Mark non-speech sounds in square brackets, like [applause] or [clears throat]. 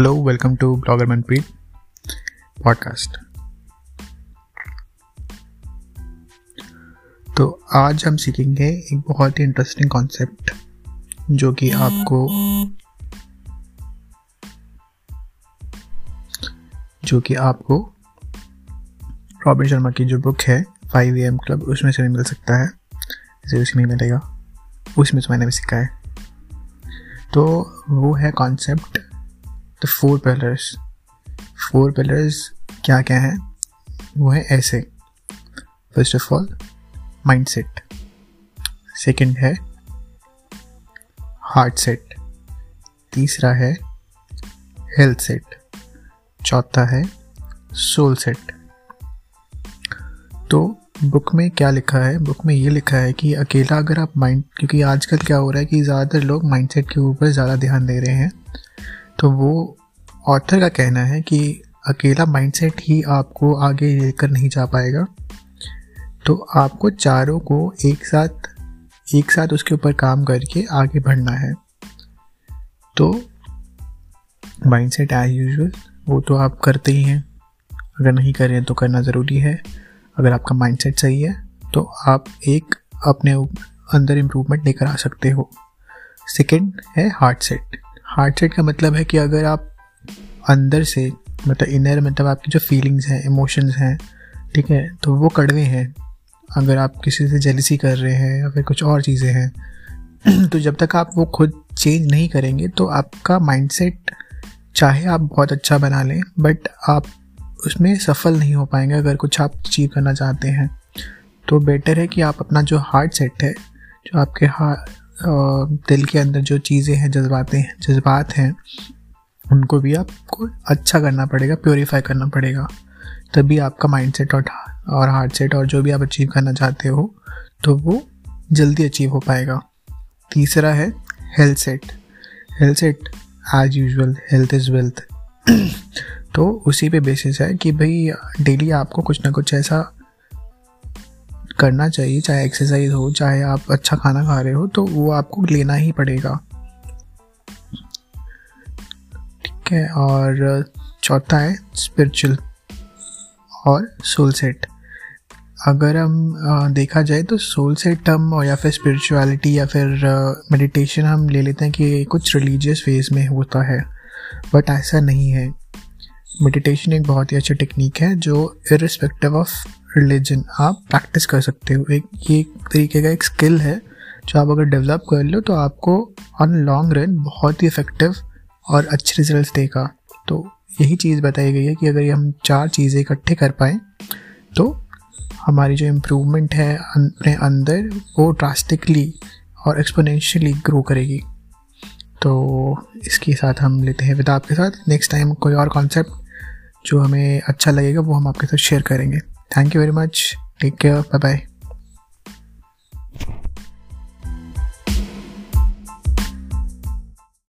Hello welcome to blogger Manpreet podcast तो आज हम सीखेंगे एक बहुत ही इंटरेस्टिंग कॉन्सेप्ट जो कि आपको जो कि आपको रॉबिन शर्मा की जो बुक है फाइव ए एम क्लब उसमें से भी मिल सकता है। जैसे उसमें मिलेगा। उसमें से मैंने भी सीखा है। तो वो है concept the four pillars four pillars क्या क्या हैं? वो है ऐसे. First of all mindset second है हार्ट सेट तीसरा है हेल्थ सेट चौथा है सोल सेट तो बुक में क्या लिखा है? बुक में ये लिखा है कि अकेला अगर आप माइंड क्योंकि आजकल क्या हो रहा है कि ज़्यादातर लोग माइंडसेट के ऊपर ज़्यादा ध्यान दे रहे हैं। तो वो ऑथर का कहना है कि अकेला माइंडसेट ही आपको आगे लेकर नहीं जा पाएगा। तो आपको चारों को एक साथ एक साथ उसके ऊपर काम करके आगे बढ़ना है। तो माइंडसेट एज यूजुअल वो तो आप करते ही हैं। अगर नहीं कर रहे हैं तो करना ज़रूरी है। अगर आपका माइंडसेट सही है तो आप एक अपने अंदर इम्प्रूवमेंट लेकर आ सकते हो। सेकेंड है हार्ट सेट हार्ट सेट का मतलब है कि अगर आप अंदर से मतलब इनर मतलब आपकी जो फीलिंग्स हैं इमोशंस हैं, ठीक है तो वो कड़वे हैं। अगर आप किसी से जेलिसी कर रहे हैं या फिर कुछ और चीज़ें हैं [clears throat] तो जब तक आप वो खुद चेंज नहीं करेंगे तो आपका माइंडसेट चाहे आप बहुत अच्छा बना लें बट आप उसमें सफल नहीं हो पाएँगे अगर कुछ आप अचीव करना चाहते हैं। तो बेटर है कि आप अपना जो हार्ट सेट है, जो आपके दिल के अंदर जो चीज़ें हैं, जज्बाते हैं, जज्बात हैं, उनको भी आपको अच्छा करना पड़ेगा प्योरीफाई करना पड़ेगा। तभी आपका माइंड सेट और और हार्ट सेट और जो भी आप अचीव करना चाहते हो तो वो जल्दी अचीव हो पाएगा। तीसरा है health set health set as usual health is wealth तो उसी पे बेसिस है कि भाई डेली आपको कुछ ना कुछ ऐसा करना चाहिए, चाहे एक्सरसाइज हो, चाहे आप अच्छा खाना खा रहे हो तो वो आपको लेना ही पड़ेगा। ठीक है, और चौथा है स्पिरिचुअल और सोल सेट अगर हम देखा जाए तो सोल सेट हम या फिर स्पिरिचुअलिटी या फिर मेडिटेशन हम ले लेते हैं कि कुछ रिलीजियस फ़ेज़ में होता है बट ऐसा नहीं है। मेडिटेशन एक बहुत ही अच्छी टेक्निक है, जो इरिस्पेक्टिव ऑफ़ रिलीजन आप प्रैक्टिस कर सकते हो। एक, ये एक तरीके का एक स्किल है, जो आप अगर डेवलप कर लो तो आपको ऑन लॉन्ग रन बहुत ही इफ़ेक्टिव और अच्छे रिज़ल्ट देगा। तो यही चीज़ बताई गई है कि अगर ये हम चार चीज़ें इकट्ठे कर पाएँ तो हमारी जो इम्प्रूवमेंट है अपने अंदर, वो ड्रास्टिकली और एक्सपोनेंशियली ग्रो करेगी। तो इसके साथ हम लेते हैं विदा आपके साथ। नेक्स्ट टाइम कोई और कॉन्सेप्ट जो हमें अच्छा लगेगा वो हम आपके साथ शेयर करेंगे. Thank you very much take care bye bye